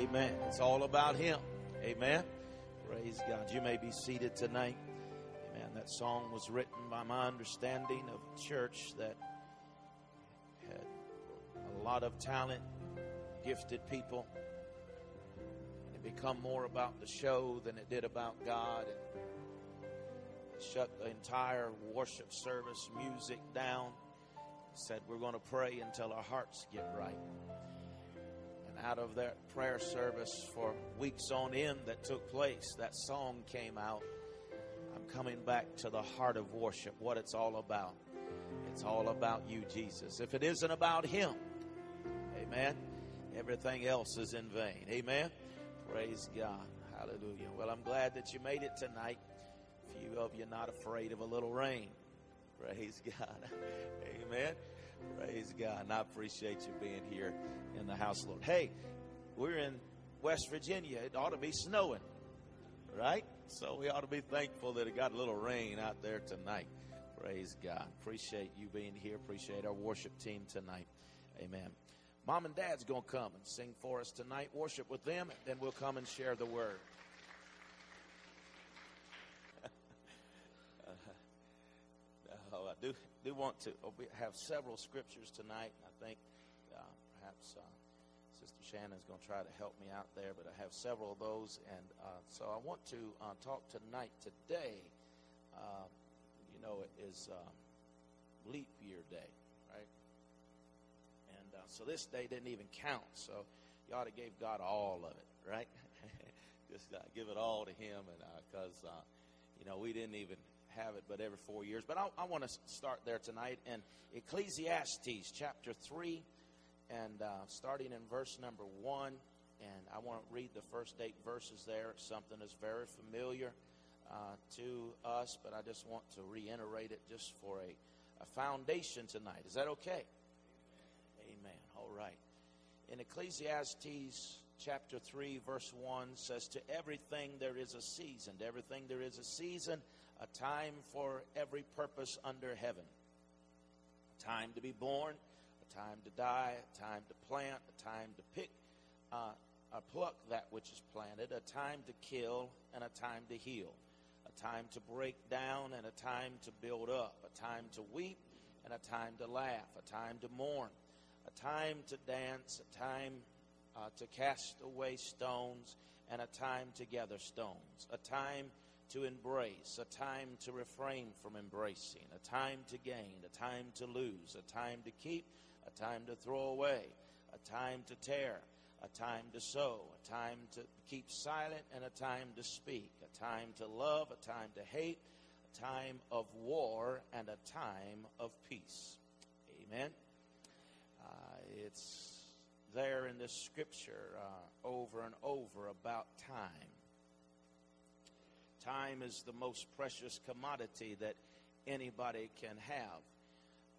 Amen. It's all about Him. Amen. Praise God. You may be seated tonight. Amen. That song was written by my understanding of a church that had a lot of talent, gifted people. It become more about the show than it did about God. And shut the entire worship service music down. Said we're going to pray until our hearts get right out of that prayer service for weeks on end that took place, that song came out. I'm coming back to the heart of worship, what it's all about. It's all about you, Jesus. If it isn't about Him, amen, everything else is in vain. Amen. Praise God. Hallelujah. Well, I'm glad that you made it tonight. Few of you not afraid of a little rain. Praise God. Amen. Praise God. And I appreciate you being here in the house, Lord. Hey, we're in West Virginia. It ought to be snowing, right? So we ought to be thankful that it got a little rain out there tonight. Praise God. Appreciate you being here. Appreciate our worship team tonight. Amen. Mom and Dad's going to come and sing for us tonight. Worship with them, and then we'll come and share the word. oh, I do do want to have several scriptures tonight. I think uh, perhaps uh, Sister Shannon's going to try to help me out there, but I have several of those. And uh, so I want to uh, talk tonight. Today, uh, you know, it is uh, leap year day, right? And so this day didn't even count. So you ought to give God all of it, right? Just give it all to Him, and because you know we didn't even have it but every four years. But I, I want to start there tonight in Ecclesiastes chapter 3 and uh, starting in verse number 1. And I want to read the first eight verses there. Something that's very familiar uh, to us, but I just want to reiterate it just for a, a foundation tonight. Is that okay? Amen. All right. In Ecclesiastes chapter 3, verse 1 says, To everything there is a season. To everything there is a season a time for every purpose under heaven. A time to be born, a time to die, a time to plant, a time to pick, uh, or pluck that which is planted, a time to kill, and a time to heal, a time to break down, and a time to build up, a time to weep, and a time to laugh, a time to mourn, a time to dance, a time uh, to cast away stones, and a time to gather stones, a time to embrace, a time to refrain from embracing, a time to gain, a time to lose, a time to keep, a time to throw away, a time to tear, a time to sow, a time to keep silent, and a time to speak, a time to love, a time to hate, a time of war, and a time of peace. Amen. Uh, it's there in this scripture uh, over and over about time. Time is the most precious commodity that anybody can have.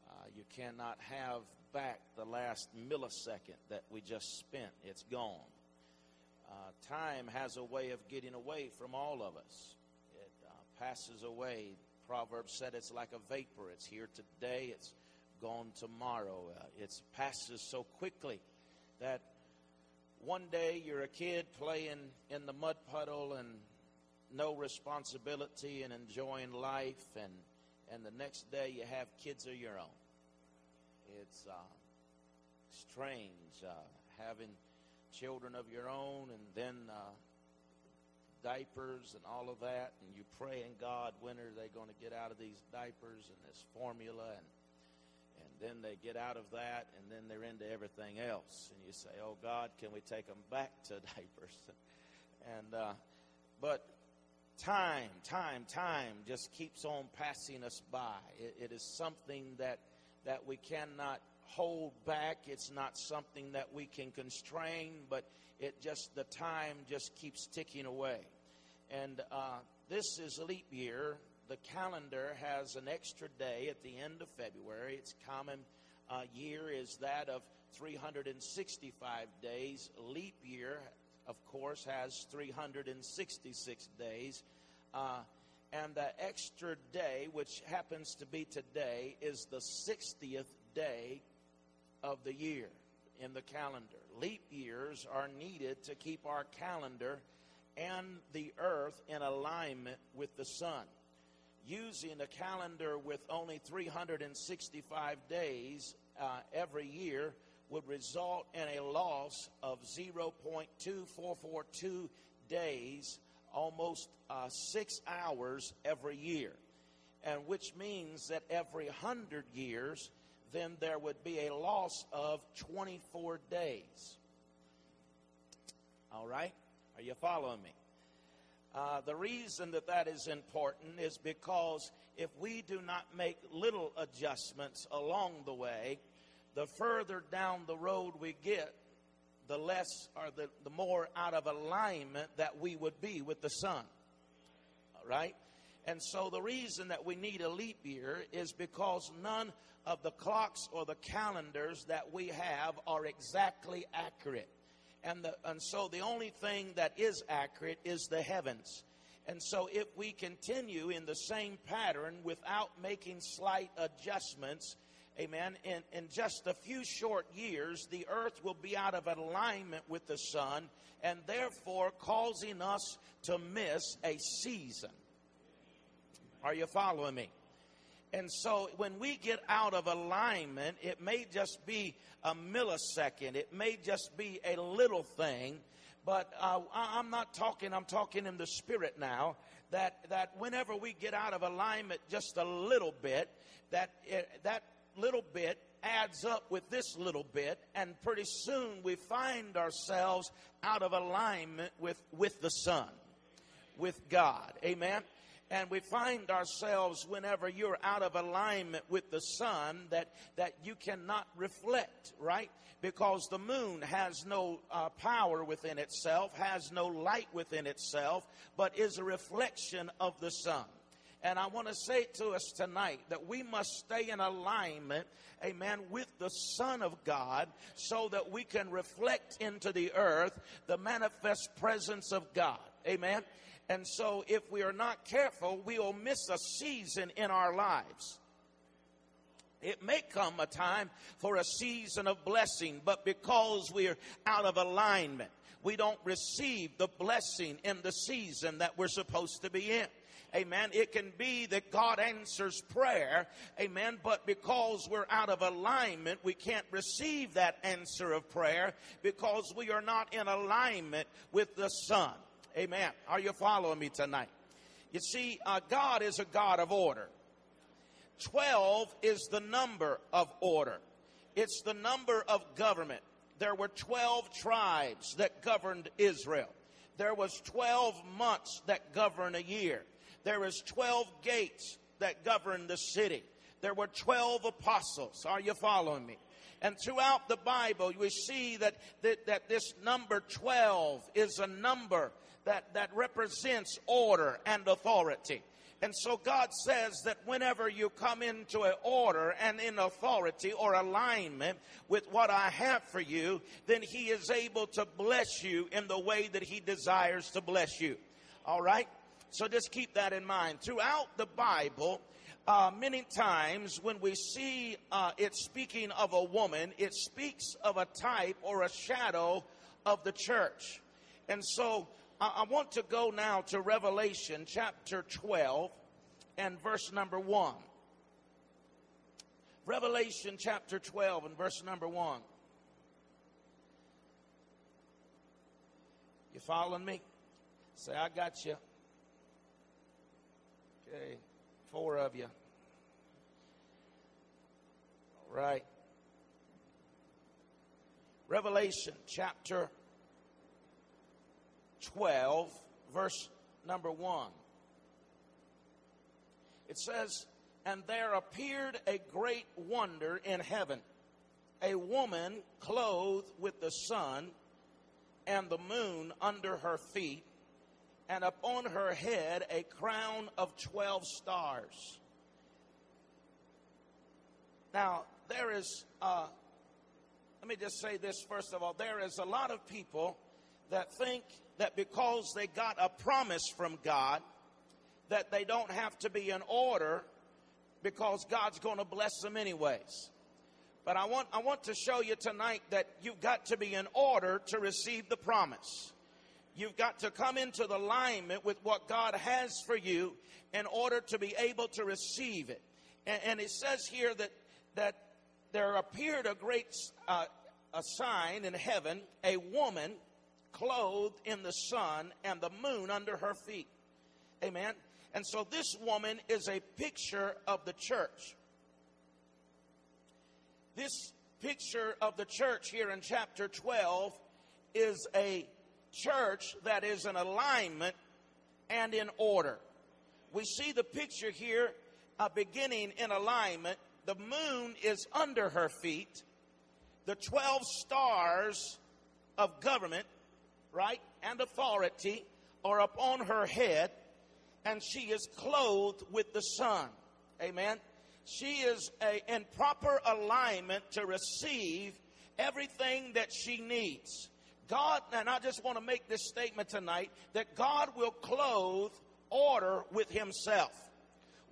Uh, you cannot have back the last millisecond that we just spent, it's gone. Uh, time has a way of getting away from all of us, it uh, passes away. Proverbs said it's like a vapor. It's here today, it's gone tomorrow. Uh, it passes so quickly that one day you're a kid playing in the mud puddle and no responsibility and enjoying life, and and the next day you have kids of your own. It's uh, strange uh, having children of your own, and then uh, diapers and all of that, and you pray in God when are they going to get out of these diapers and this formula, and and then they get out of that, and then they're into everything else, and you say, "Oh God, can we take them back to diapers?" and uh, but time, time, time just keeps on passing us by. it, it is something that that we cannot hold back. It's not something that we can constrain, but it just the time just keeps ticking away. And uh, this is leap year. The calendar has an extra day at the end of February. Its common uh, year is that of 365 days. Leap year of course, has 366 days. Uh, and the extra day, which happens to be today, is the 60th day of the year in the calendar. Leap years are needed to keep our calendar and the earth in alignment with the sun. Using a calendar with only 365 days uh, every year would result in a loss of 0.2442 days, almost uh, six hours every year. And which means that every 100 years, then there would be a loss of 24 days. All right? Are you following me? Uh, the reason that that is important is because if we do not make little adjustments along the way, the further down the road we get, the less or the, the more out of alignment that we would be with the sun. All right? And so the reason that we need a leap year is because none of the clocks or the calendars that we have are exactly accurate. And, the, and so the only thing that is accurate is the heavens. And so if we continue in the same pattern without making slight adjustments, amen, in, in just a few short years, the earth will be out of alignment with the sun and therefore causing us to miss a season. Are you following me? And so when we get out of alignment, it may just be a millisecond, it may just be a little thing, but uh, I'm not talking, I'm talking in the spirit now. That, that whenever we get out of alignment just a little bit, that, it, that little bit adds up with this little bit, and pretty soon we find ourselves out of alignment with, with the sun, with God. Amen? And we find ourselves whenever you're out of alignment with the sun that that you cannot reflect right? Because the moon has no uh, power within itself has no light within itself but is a reflection of the sun and I want to say to us tonight that we must stay in alignment, amen, with the Son of God so that we can reflect into the earth the manifest presence of God. Amen. And so, if we are not careful, we will miss a season in our lives. It may come a time for a season of blessing, but because we're out of alignment, we don't receive the blessing in the season that we're supposed to be in. Amen. It can be that God answers prayer. Amen. But because we're out of alignment, we can't receive that answer of prayer because we are not in alignment with the Son. Amen. Are you following me tonight? You see, uh, God is a God of order. 12 is the number of order. It's the number of government. There were 12 tribes that governed Israel. There was 12 months that govern a year. There is 12 gates that govern the city. There were 12 apostles. Are you following me? And throughout the Bible, we see that, that, that this number 12 is a number that, that represents order and authority. And so God says that whenever you come into an order and in authority or alignment with what I have for you, then He is able to bless you in the way that He desires to bless you. All right? So just keep that in mind. Throughout the Bible, uh, many times when we see uh, it speaking of a woman, it speaks of a type or a shadow of the church. And so I want to go now to Revelation chapter 12 and verse number 1. Revelation chapter 12 and verse number 1. You following me? Say, I got you. Okay, four of you. All right. Revelation chapter 12, verse number 1. It says, And there appeared a great wonder in heaven, a woman clothed with the sun and the moon under her feet, and upon her head a crown of 12 stars. Now, there is, uh, let me just say this first of all, there is a lot of people that think that because they got a promise from God, that they don't have to be in order because God's going to bless them anyways. But I want, I want to show you tonight that you've got to be in order to receive the promise. You've got to come into the alignment with what God has for you in order to be able to receive it. And, and it says here that, that there appeared a great uh, a sign in heaven, a woman clothed in the sun and the moon under her feet. Amen. And so this woman is a picture of the church. This picture of the church here in chapter 12 is a church that is in alignment and in order. We see the picture here uh, beginning in alignment. The moon is under her feet. The 12 stars of government, right, and authority are upon her head, and she is clothed with the sun. Amen. She is a, in proper alignment to receive everything that she needs. God, and I just want to make this statement tonight that God will clothe order with Himself.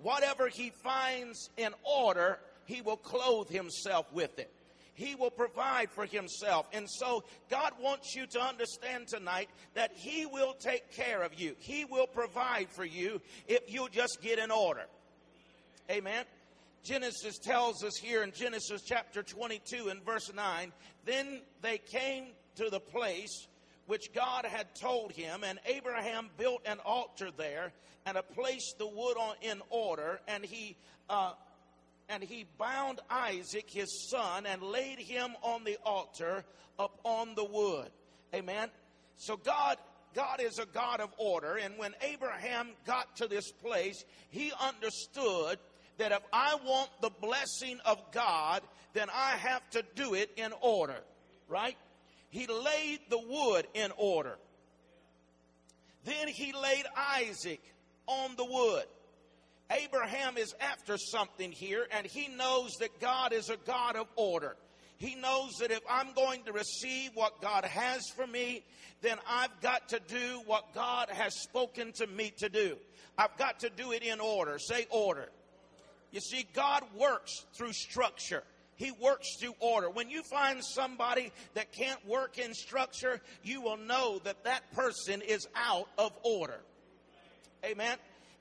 Whatever He finds in order, He will clothe Himself with it. He will provide for himself. And so God wants you to understand tonight that He will take care of you. He will provide for you if you just get in order. Amen. Genesis tells us here in Genesis chapter 22 and verse 9, then they came to the place which God had told him, and Abraham built an altar there and placed the wood on, in order, and he uh, and he bound Isaac his son and laid him on the altar upon the wood. Amen. So God God is a God of order, and when Abraham got to this place, he understood that if I want the blessing of God, then I have to do it in order, right? He laid the wood in order. Then he laid Isaac on the wood. Abraham is after something here, and he knows that God is a God of order. He knows that if I'm going to receive what God has for me, then I've got to do what God has spoken to me to do. I've got to do it in order. Say order. You see, God works through structure. He works through order. When you find somebody that can't work in structure, you will know that that person is out of order. Amen.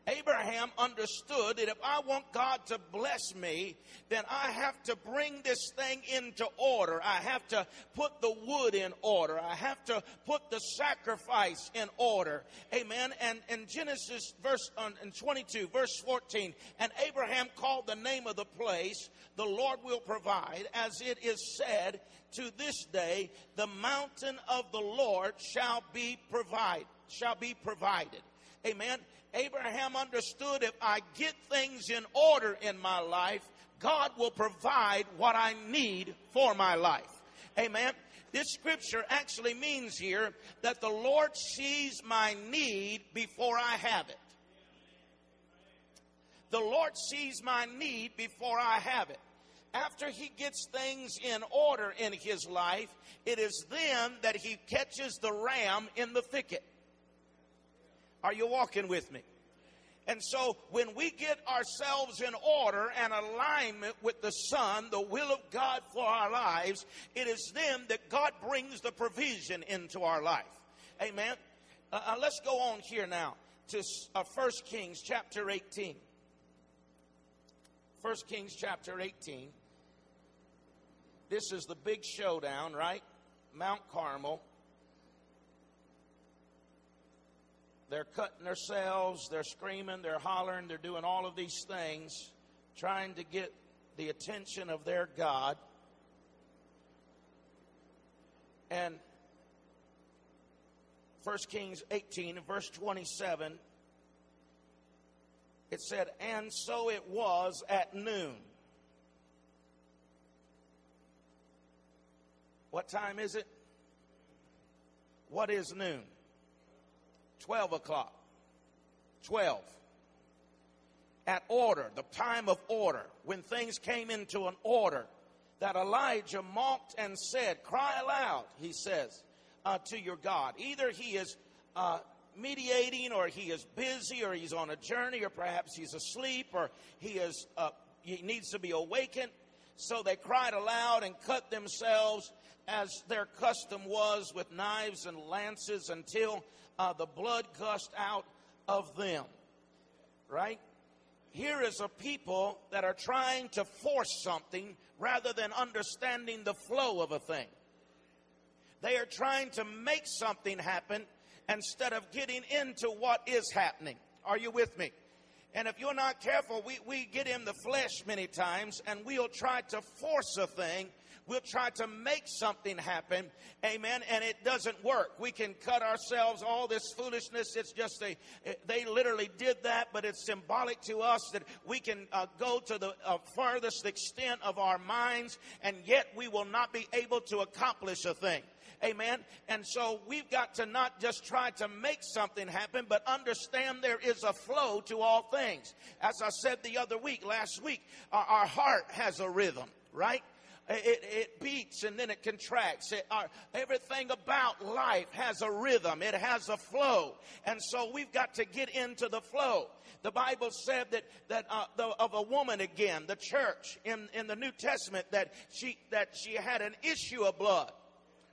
Abraham understood that if I want God to bless me, then I have to bring this thing into order. I have to put the wood in order. I have to put the sacrifice in order. Amen. And in Genesis verse uh, in 22, verse 14, and Abraham called the name of the place, the Lord will provide, as it is said to this day, the mountain of the Lord shall be provide, shall be provided. Amen. Abraham understood if I get things in order in my life, God will provide what I need for my life. Amen. This scripture actually means here that the Lord sees my need before I have it. The Lord sees my need before I have it. After he gets things in order in his life, it is then that he catches the ram in the thicket. Are you walking with me? And so when we get ourselves in order and alignment with the Son, the will of God for our lives, it is then that God brings the provision into our life. Amen. Uh, uh, let's go on here now to uh, 1 Kings chapter 18. 1 Kings chapter 18. This is the big showdown, right? Mount Carmel. They're cutting themselves, they're screaming, they're hollering, they're doing all of these things, trying to get the attention of their God. And 1 Kings 18, verse 27, it said, And so it was at noon. What time is it? What is noon? 12 o'clock. 12. At order, the time of order, when things came into an order, that Elijah mocked and said, Cry aloud, he says, uh, to your God. Either he is uh, mediating, or he is busy, or he's on a journey, or perhaps he's asleep, or he is uh, he needs to be awakened. So they cried aloud and cut themselves as their custom was with knives and lances until uh, the blood gushed out of them. Right? Here is a people that are trying to force something rather than understanding the flow of a thing. They are trying to make something happen instead of getting into what is happening. Are you with me? And if you're not careful, we, we get in the flesh many times and we'll try to force a thing. We'll try to make something happen. Amen. And it doesn't work. We can cut ourselves, all this foolishness. It's just a, they literally did that, but it's symbolic to us that we can uh, go to the uh, farthest extent of our minds and yet we will not be able to accomplish a thing. Amen. And so we've got to not just try to make something happen, but understand there is a flow to all things. As I said the other week, last week, our, our heart has a rhythm, right? It, it, beats and then it contracts. It, our, everything about life has a rhythm. It has a flow. And so we've got to get into the flow. The Bible said that, that uh, the, of a woman again, the church in, in the New Testament, that she, that she had an issue of blood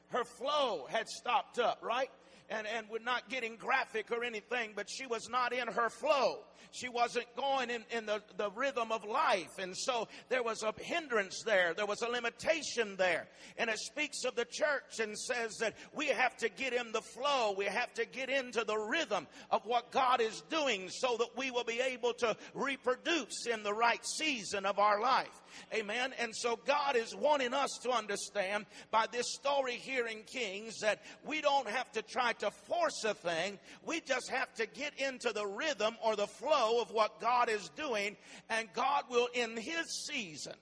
her flow had stopped up, right? And, and we're not getting graphic or anything, but she was not in her flow. She wasn't going in, in the, the rhythm of life. And so there was a hindrance there. There was a limitation there. And it speaks of the church and says that we have to get in the flow. We have to get into the rhythm of what God is doing so that we will be able to reproduce in the right season of our life. Amen. And so God is wanting us to understand by this story here in Kings that we don't have to try to force a thing. We just have to get into the rhythm or the flow of what God is doing, and God will, in His season,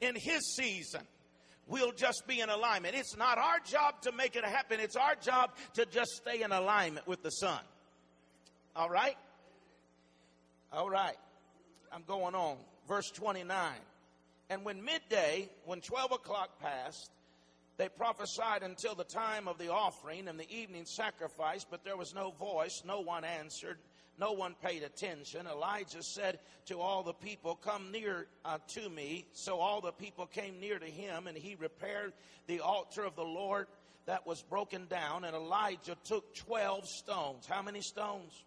in His season, we'll just be in alignment. It's not our job to make it happen, it's our job to just stay in alignment with the Son. All right? All right. I'm going on. Verse 29. And when midday, when 12 o'clock passed, they prophesied until the time of the offering and the evening sacrifice, but there was no voice, no one answered, no one paid attention. Elijah said to all the people, Come near uh, to me. So all the people came near to him, and he repaired the altar of the Lord that was broken down. And Elijah took 12 stones. How many stones?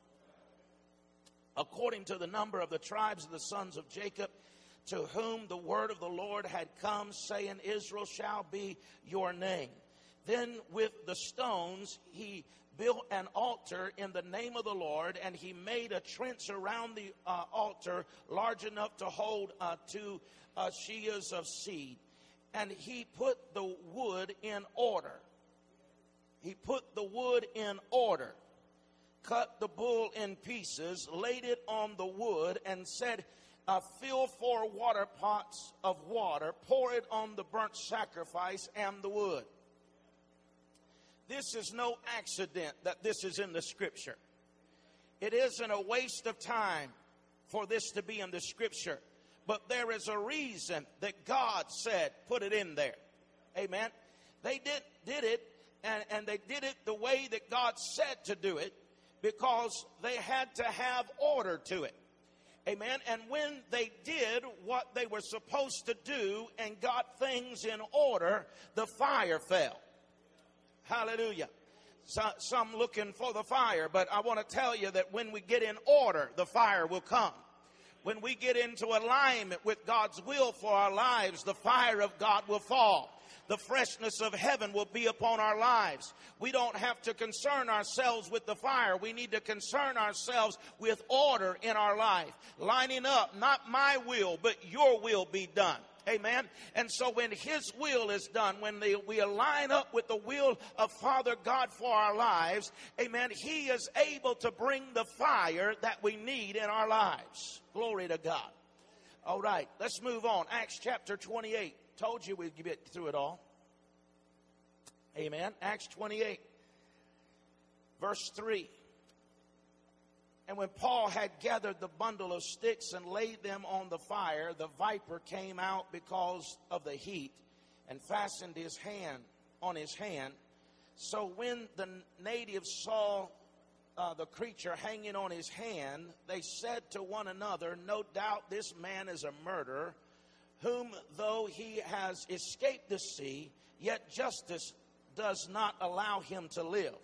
According to the number of the tribes of the sons of Jacob, to whom the word of the Lord had come, saying, Israel shall be your name. Then with the stones he built an altar in the name of the Lord, and he made a trench around the uh, altar large enough to hold uh, two uh, seahs of seed. And he put the wood in order. He put the wood in order cut the bull in pieces, laid it on the wood, and said, uh, Fill four water pots of water, pour it on the burnt sacrifice and the wood. This is no accident that this is in the scripture. It isn't a waste of time for this to be in the scripture, but there is a reason that God said, put it in there. Amen. They did, did it, and, and they did it the way that God said to do it because they had to have order to it. Amen. And when they did what they were supposed to do and got things in order, the fire fell. Hallelujah. So, some looking for the fire, but I want to tell you that when we get in order, the fire will come. When we get into alignment with God's will for our lives, the fire of God will fall the freshness of heaven will be upon our lives. We don't have to concern ourselves with the fire. We need to concern ourselves with order in our life. Lining up, not my will, but your will be done. Amen. And so when His will is done, when the, we align up with the will of Father God for our lives, amen, He is able to bring the fire that we need in our lives. Glory to God. All right, let's move on. Acts chapter 28. Told you we'd get through it all. Amen. Acts 28, verse 3. And when Paul had gathered the bundle of sticks and laid them on the fire, the viper came out because of the heat and fastened his hand on his hand. So when the natives saw uh, the creature hanging on his hand, they said to one another, No doubt this man is a murderer whom though he has escaped the sea, yet justice does not allow him to live.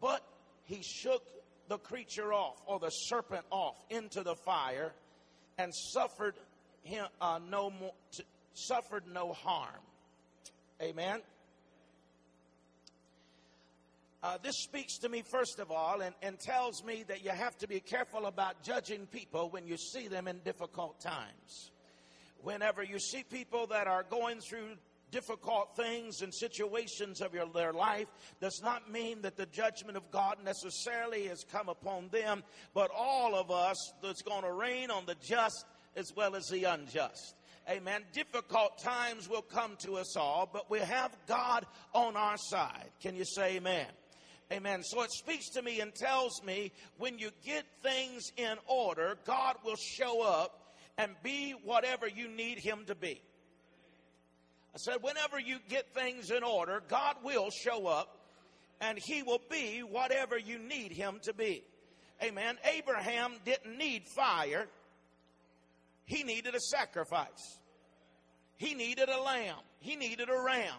But he shook the creature off, or the serpent off, into the fire, and suffered him uh, no more, suffered no harm. Amen. Uh, this speaks to me, first of all, and, and tells me that you have to be careful about judging people when you see them in difficult times. Whenever you see people that are going through difficult things and situations of your, their life does not mean that the judgment of God necessarily has come upon them, but all of us that's going to rain on the just as well as the unjust. Amen. Difficult times will come to us all, but we have God on our side. Can you say amen? Amen. So it speaks to me and tells me when you get things in order, God will show up and be whatever you need Him to be. I said, whenever you get things in order, God will show up and He will be whatever you need Him to be. Amen. Abraham didn't need fire, he needed a sacrifice. He needed a lamb, he needed a ram.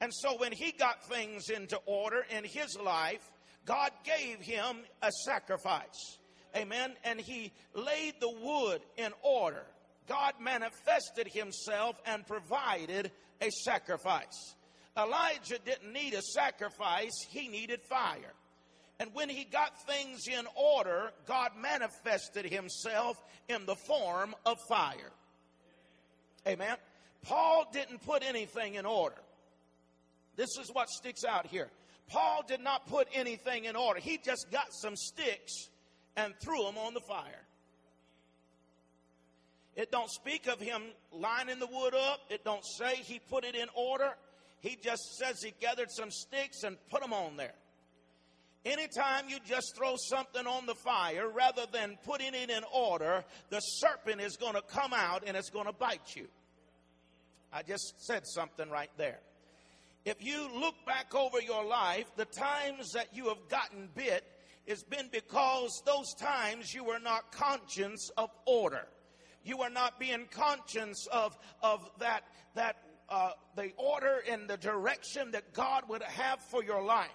And so when he got things into order in his life, God gave him a sacrifice. Amen. And he laid the wood in order. God manifested himself and provided a sacrifice. Elijah didn't need a sacrifice, he needed fire. And when he got things in order, God manifested himself in the form of fire. Amen. Paul didn't put anything in order. This is what sticks out here. Paul did not put anything in order. He just got some sticks and threw them on the fire. It don't speak of him lining the wood up. It don't say he put it in order. He just says he gathered some sticks and put them on there. Anytime you just throw something on the fire rather than putting it in order, the serpent is going to come out and it's going to bite you. I just said something right there. If you look back over your life, the times that you have gotten bit has been because those times you were not conscious of order. You were not being conscious of, of that, that uh, the order and the direction that God would have for your life.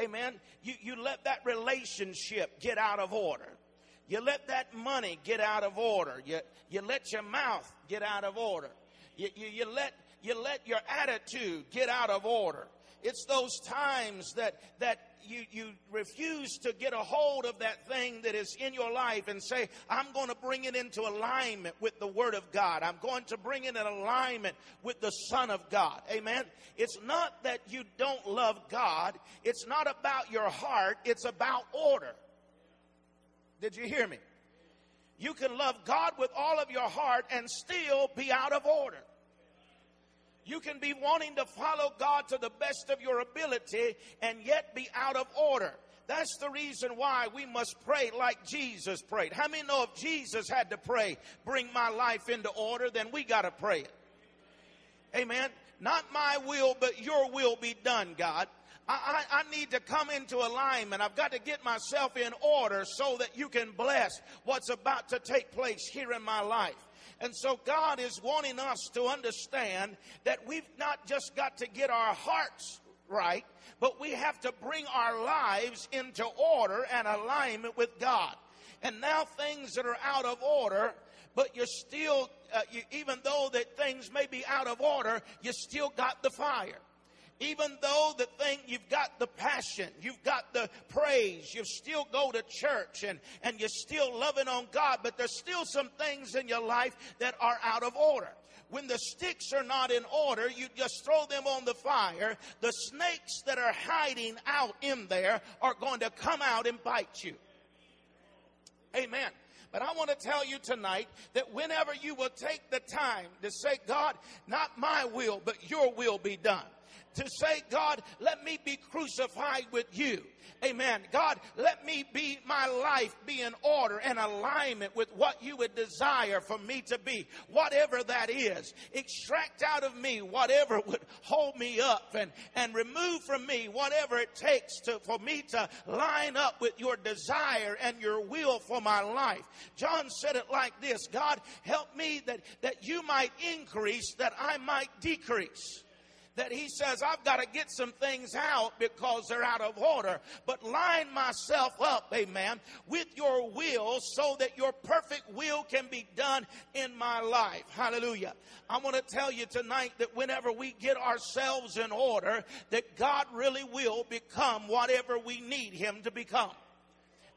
Amen. You, you let that relationship get out of order. You let that money get out of order. You, you let your mouth get out of order. You, you, you let you let your attitude get out of order. It's those times that, that you, you refuse to get a hold of that thing that is in your life and say, I'm going to bring it into alignment with the Word of God. I'm going to bring it in alignment with the Son of God. Amen. It's not that you don't love God. It's not about your heart. It's about order. Did you hear me? You can love God with all of your heart and still be out of order. You can be wanting to follow God to the best of your ability and yet be out of order. That's the reason why we must pray like Jesus prayed. How many know if Jesus had to pray, bring my life into order, then we got to pray it. Amen. Not my will, but your will be done, God. I, I, I, need to come into alignment. I've got to get myself in order so that you can bless what's about to take place here in my life. And so God is wanting us to understand that we've not just got to get our hearts right, but we have to bring our lives into order and alignment with God. And now things that are out of order, but you're still, uh, you, even though that things may be out of order, you still got the fire even though the thing you've got the passion, you've got the praise, you still go to church and, and you're still loving on God, but there's still some things in your life that are out of order. When the sticks are not in order, you just throw them on the fire. The snakes that are hiding out in there are going to come out and bite you. Amen. But I want to tell you tonight that whenever you will take the time to say, God, not my will, but your will be done to say, God, let me be crucified with you. Amen. God, let me be my life be in order and alignment with what you would desire for me to be, whatever that is. Extract out of me whatever would hold me up and, and remove from me whatever it takes to, for me to line up with your desire and your will for my life. John said it like this God, help me that, that you might increase, that I might decrease that he says, I've got to get some things out because they're out of order, but line myself up, amen, with your will so that your perfect will can be done in my life. Hallelujah. I want to tell you tonight that whenever we get ourselves in order, that God really will become whatever we need him to become.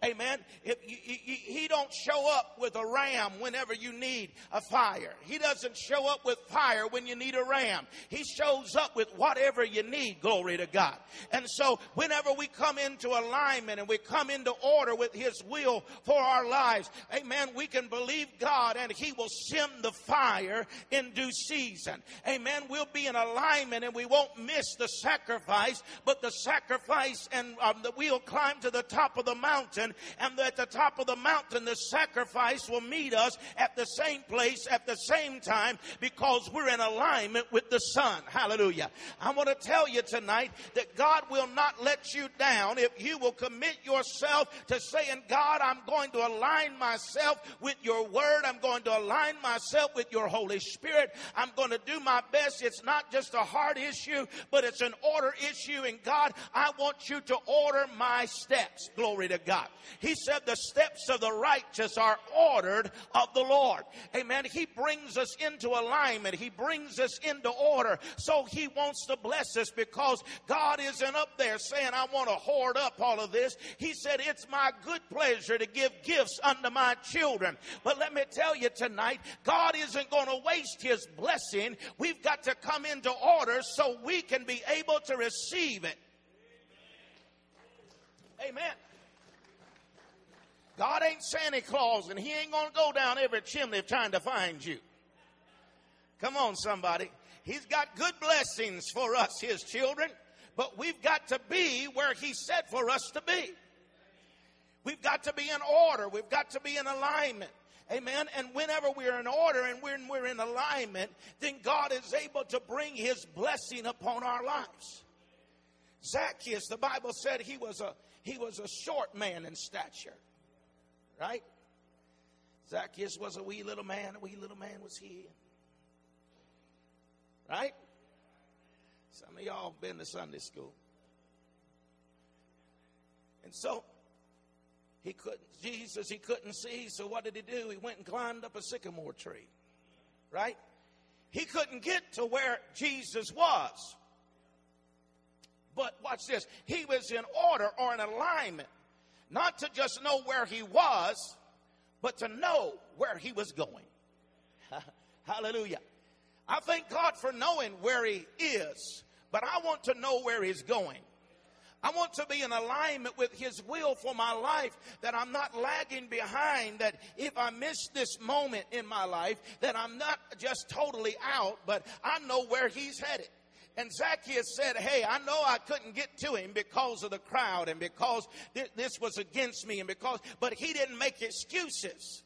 Amen. If you, you, he don't show up with a ram whenever you need a fire. He doesn't show up with fire when you need a ram. He shows up with whatever you need. Glory to God. And so whenever we come into alignment and we come into order with His will for our lives, amen, we can believe God and He will send the fire in due season. Amen. We'll be in alignment and we won't miss the sacrifice, but the sacrifice and um, we'll climb to the top of the mountain mountain, and at the top of the mountain, the sacrifice will meet us at the same place at the same time because we're in alignment with the Son. Hallelujah. I want to tell you tonight that God will not let you down if you will commit yourself to saying, God, I'm going to align myself with your word. I'm going to align myself with your Holy Spirit. I'm going to do my best. It's not just a heart issue, but it's an order issue. And God, I want you to order my steps. Glory to God. He said, The steps of the righteous are ordered of the Lord. Amen. He brings us into alignment, He brings us into order. So He wants to bless us because God isn't up there saying, I want to hoard up all of this. He said, It's my good pleasure to give gifts unto my children. But let me tell you tonight, God isn't going to waste His blessing. We've got to come into order so we can be able to receive it. Amen. God ain't Santa Claus and he ain't going to go down every chimney trying to find you. Come on, somebody. He's got good blessings for us, his children, but we've got to be where he said for us to be. We've got to be in order. We've got to be in alignment. Amen. And whenever we're in order and when we're in alignment, then God is able to bring his blessing upon our lives. Zacchaeus, the Bible said he was a he was a short man in stature. Right? Zacchaeus was a wee little man, a wee little man was he. Right? Some of y'all been to Sunday school. And so he couldn't, Jesus, he couldn't see, so what did he do? He went and climbed up a sycamore tree. Right? He couldn't get to where Jesus was. But watch this. He was in order or in alignment not to just know where he was, but to know where he was going. Hallelujah. I thank God for knowing where he is, but I want to know where he's going. I want to be in alignment with His will for my life, that I'm not lagging behind, that if I miss this moment in my life, that I'm not just totally out, but I know where He's headed. And Zacchaeus said, Hey, I know I couldn't get to him because of the crowd and because th- this was against me and because, but he didn't make excuses.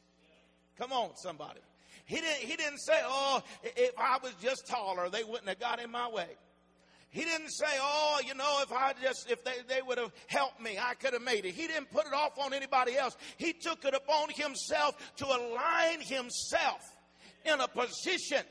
Come on, somebody. He didn't, he didn't say, Oh, if I was just taller, they wouldn't have got in my way. He didn't say, oh, you know, if I just, if they, they would have helped me, I could have made it. He didn't put it off on anybody else. He took it upon himself to align himself in a position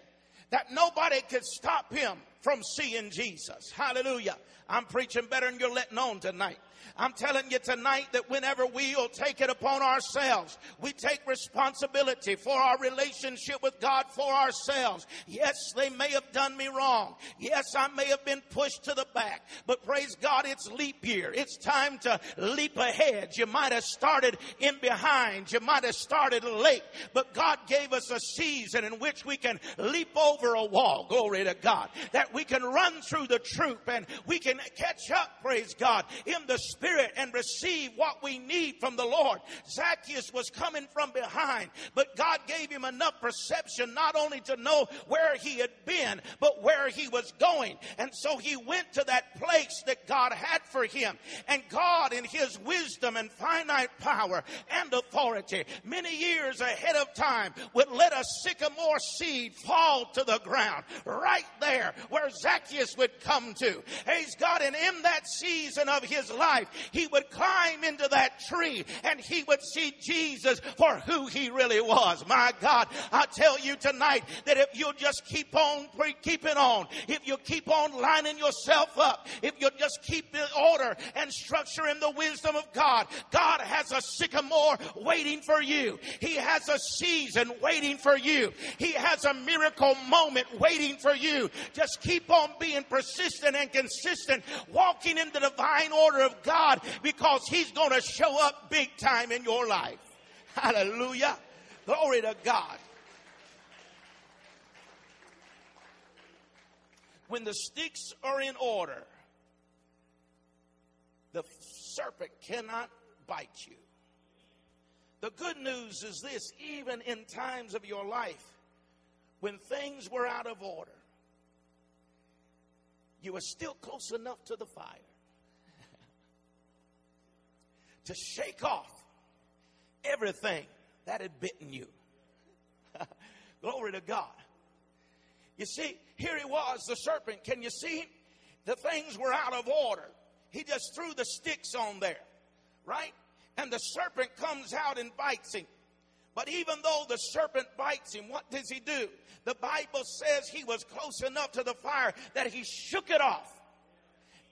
that nobody could stop him from seeing Jesus. Hallelujah. I'm preaching better than you're letting on tonight. I'm telling you tonight that whenever we'll take it upon ourselves, we take responsibility for our relationship with God for ourselves. Yes, they may have done me wrong. Yes, I may have been pushed to the back, but praise God, it's leap year. It's time to leap ahead. You might have started in behind. You might have started late, but God gave us a season in which we can leap over a wall. Glory to God. That we can run through the troop and we can catch up, praise God, in the spirit and receive what we need from the Lord. Zacchaeus was coming from behind, but God gave him enough perception not only to know where he had been, but where he was going. And so he went to that place that God had for him. And God, in his wisdom and finite power and authority, many years ahead of time, would let a sycamore seed fall to the ground right there where Zacchaeus would come to. Praise God. And in that season of his life, he would climb into that tree and he would see Jesus for who he really was. My God, I tell you tonight that if you'll just keep on keeping on, if you keep on lining yourself up, if you'll just keep the order and structure in the wisdom of God, God has a sycamore waiting for you. He has a season waiting for you. He has a miracle moment waiting for you. Just keep on being persistent and consistent, walking in the divine order of God because He's going to show up big time in your life. Hallelujah. Glory to God. When the sticks are in order, the serpent cannot bite you. The good news is this even in times of your life when things were out of order, you were still close enough to the fire to shake off everything that had bitten you. Glory to God. You see, here he was, the serpent. Can you see? The things were out of order. He just threw the sticks on there, right? And the serpent comes out and bites him. But even though the serpent bites him, what does he do? The Bible says he was close enough to the fire that he shook it off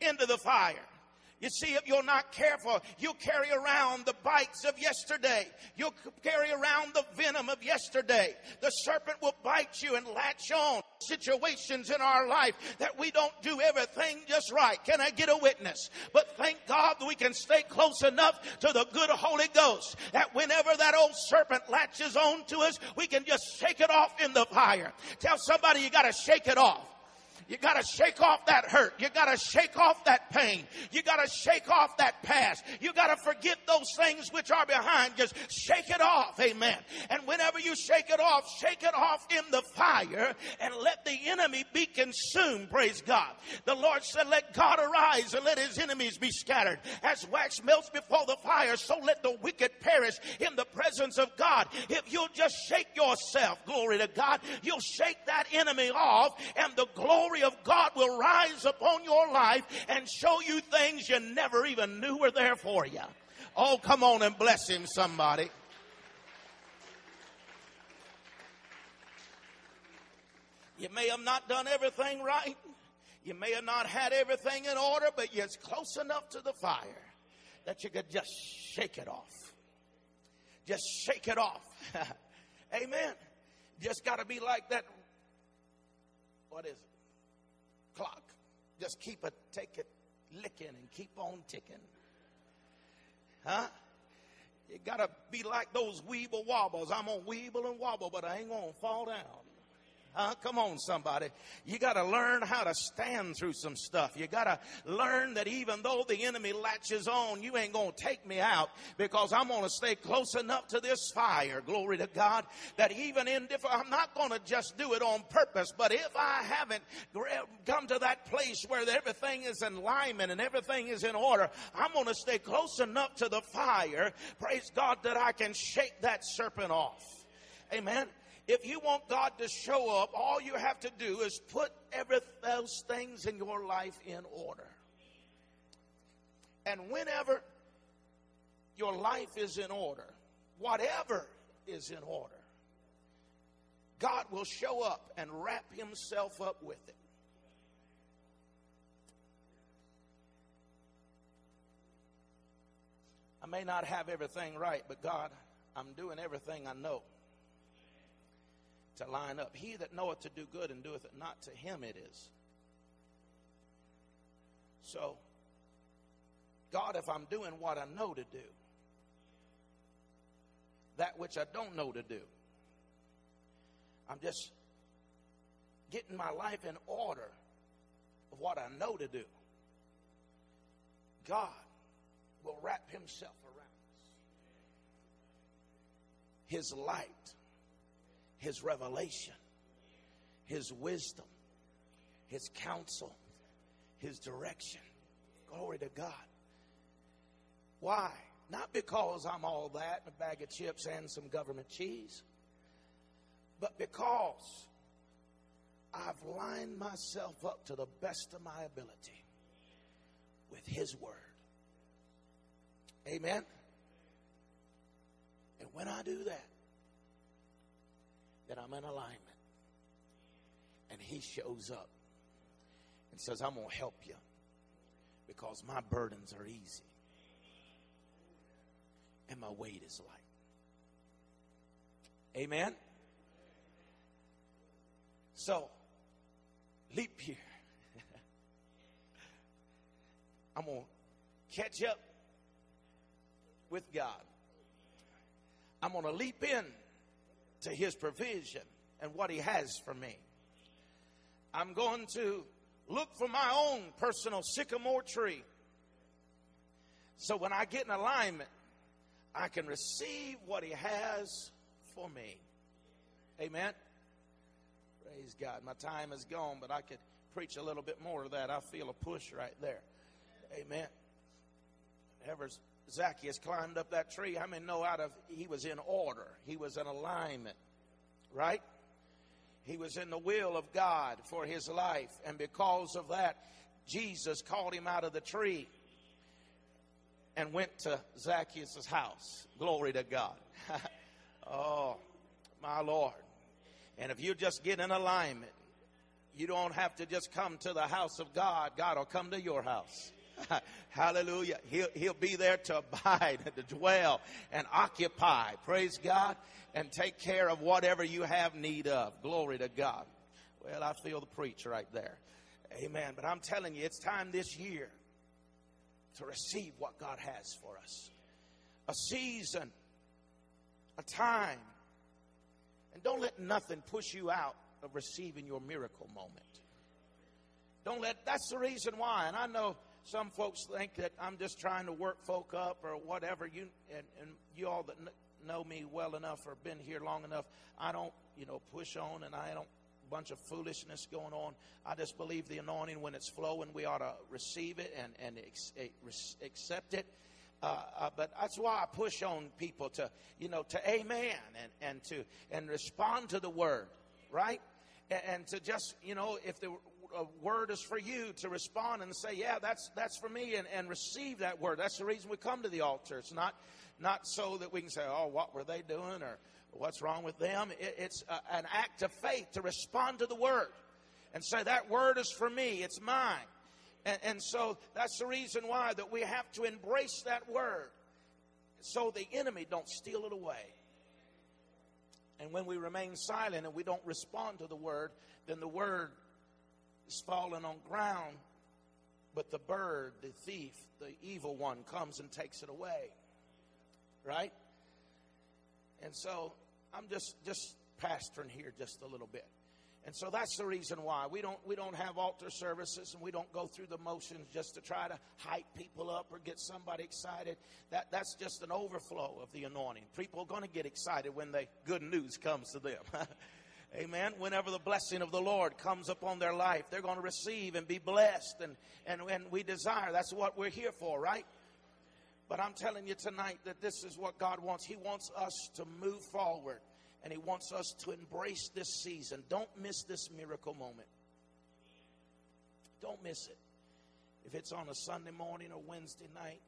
into the fire. You see, if you're not careful, you'll carry around the bites of yesterday. You'll carry around the venom of yesterday. The serpent will bite you and latch on situations in our life that we don't do everything just right. Can I get a witness? But thank God we can stay close enough to the good Holy Ghost that whenever that old serpent latches on to us, we can just shake it off in the fire. Tell somebody you got to shake it off. You got to shake off that hurt. You got to shake off that pain. You got to shake off that past. You got to forget those things which are behind. Just shake it off. Amen. And whenever you shake it off, shake it off in the fire and let the enemy be consumed. Praise God. The Lord said, let God arise and let his enemies be scattered. As wax melts before the fire, so let the wicked perish in the presence of God. If you'll just shake yourself, glory to God, you'll shake that enemy off and the glory glory of God will rise upon your life and show you things you never even knew were there for you. Oh, come on and bless him, somebody. You may have not done everything right. You may have not had everything in order, but you're close enough to the fire that you could just shake it off. Just shake it off. Amen. Just got to be like that. What is it? Clock. Just keep it, take it licking and keep on ticking. Huh? You gotta be like those weeble wobbles. I'm gonna weeble and wobble, but I ain't gonna fall down. Come on, somebody. You got to learn how to stand through some stuff. You got to learn that even though the enemy latches on, you ain't going to take me out because I'm going to stay close enough to this fire. Glory to God. That even in different, I'm not going to just do it on purpose, but if I haven't come to that place where everything is in alignment and everything is in order, I'm going to stay close enough to the fire, praise God, that I can shake that serpent off. Amen. If you want God to show up, all you have to do is put every those things in your life in order. And whenever your life is in order, whatever is in order, God will show up and wrap himself up with it. I may not have everything right, but God, I'm doing everything I know to line up. He that knoweth to do good and doeth it not, to him it is. So, God, if I'm doing what I know to do, that which I don't know to do, I'm just getting my life in order of what I know to do, God will wrap Himself around us. His light, His revelation, His wisdom, His counsel, His direction. Glory to God. Why? Not because I'm all that, a bag of chips and some government cheese, but because I've lined myself up to the best of my ability with His Word. Amen? And when I do that, then I'm in alignment. And He shows up and says, I'm going to help you because my burdens are easy and my weight is light. Amen? So, leap year. I'm going to catch up with God. I'm going to leap in to his provision and what he has for me. I'm going to look for my own personal sycamore tree. So when I get in alignment, I can receive what he has for me. Amen. Praise God. My time is gone, but I could preach a little bit more of that. I feel a push right there. Amen. Ever Zacchaeus climbed up that tree, I mean, no, out of he was in order. He was in alignment, right? He was in the will of God for his life, and because of that, Jesus called him out of the tree and went to Zacchaeus' house. Glory to God. oh, my Lord. And if you just get in alignment, you don't have to just come to the house of God. God will come to your house. Hallelujah. He'll, he'll be there to abide and to dwell and occupy. Praise God. And take care of whatever you have need of. Glory to God. Well, I feel the preach right there. Amen. But I'm telling you, it's time this year to receive what God has for us. A season, a time. And don't let nothing push you out of receiving your miracle moment. Don't let, that's the reason why. And I know some folks think that I'm just trying to work folk up or whatever. You, and, and you all that know me well enough or been here long enough, I don't, you know, push on and I don't bunch of foolishness going on. I just believe the anointing, when it's flowing, we ought to receive it and, and ex- accept it. Uh, uh, but that's why I push on people to, you know, to amen and, and to and respond to the word, right? And, and to just, you know, if the word is for you, to respond and say, yeah, that's that's for me, and, and receive that word. That's the reason we come to the altar. It's not not so that we can say, oh, what were they doing, or What's wrong with them? It's a, an act of faith to respond to the word and say, That word is for me, it's mine. And, and so that's the reason why that we have to embrace that word so the enemy don't steal it away. And when we remain silent and we don't respond to the word, then the word is falling on ground, but the bird, the thief, the evil one comes and takes it away. Right? And so I'm just just pastoring here just a little bit. And so that's the reason why we don't we don't have altar services and we don't go through the motions just to try to hype people up or get somebody excited. That that's just an overflow of the anointing. People are going to get excited when the good news comes to them. Amen. Whenever the blessing of the Lord comes upon their life, they're going to receive and be blessed. And, and, and we desire. That's what we're here for, right? But I'm telling you tonight that this is what God wants. He wants us to move forward and He wants us to embrace this season. Don't miss this miracle moment. Don't miss it. If it's on a Sunday morning or Wednesday night,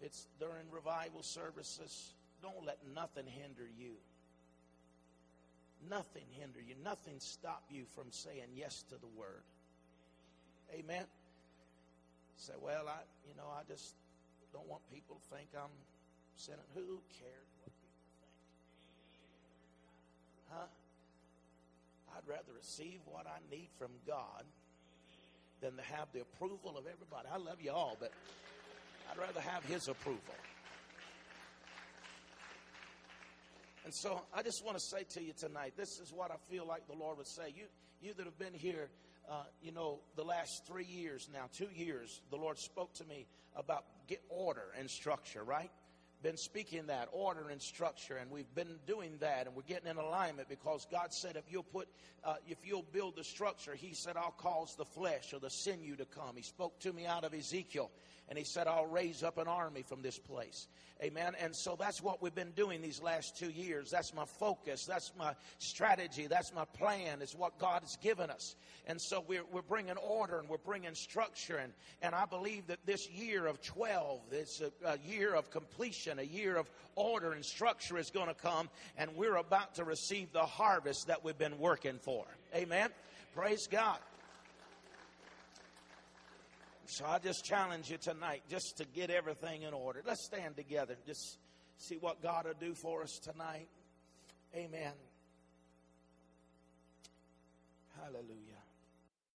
if it's during revival services, don't let nothing hinder you. Nothing hinder you. Nothing stop you from saying yes to the word. Amen. Say, well, I, you know, I just don't want people to think I'm sinning. Who cares what people think? Huh? I'd rather receive what I need from God than to have the approval of everybody. I love you all, but I'd rather have His approval. And so I just want to say to you tonight, this is what I feel like the Lord would say. You, you that have been here uh, you know, the last three years now, two years, the Lord spoke to me about get order and structure, right? Been speaking that order and structure, and we've been doing that, and we're getting in alignment because God said, if you'll put, uh, if you'll build the structure, He said, I'll cause the flesh or the sinew to come. He spoke to me out of Ezekiel, and He said, I'll raise up an army from this place. Amen. And so that's what we've been doing these last two years. That's my focus. That's my strategy. That's my plan. It's what God has given us. And so we're, we're bringing order and we're bringing structure. And, and I believe that this year of 12, it's a, a year of completion, a year of order and structure is going to come. And we're about to receive the harvest that we've been working for. Amen. Praise God. So I just challenge you tonight just to get everything in order. Let's stand together. Just see what God will do for us tonight. Amen. Hallelujah.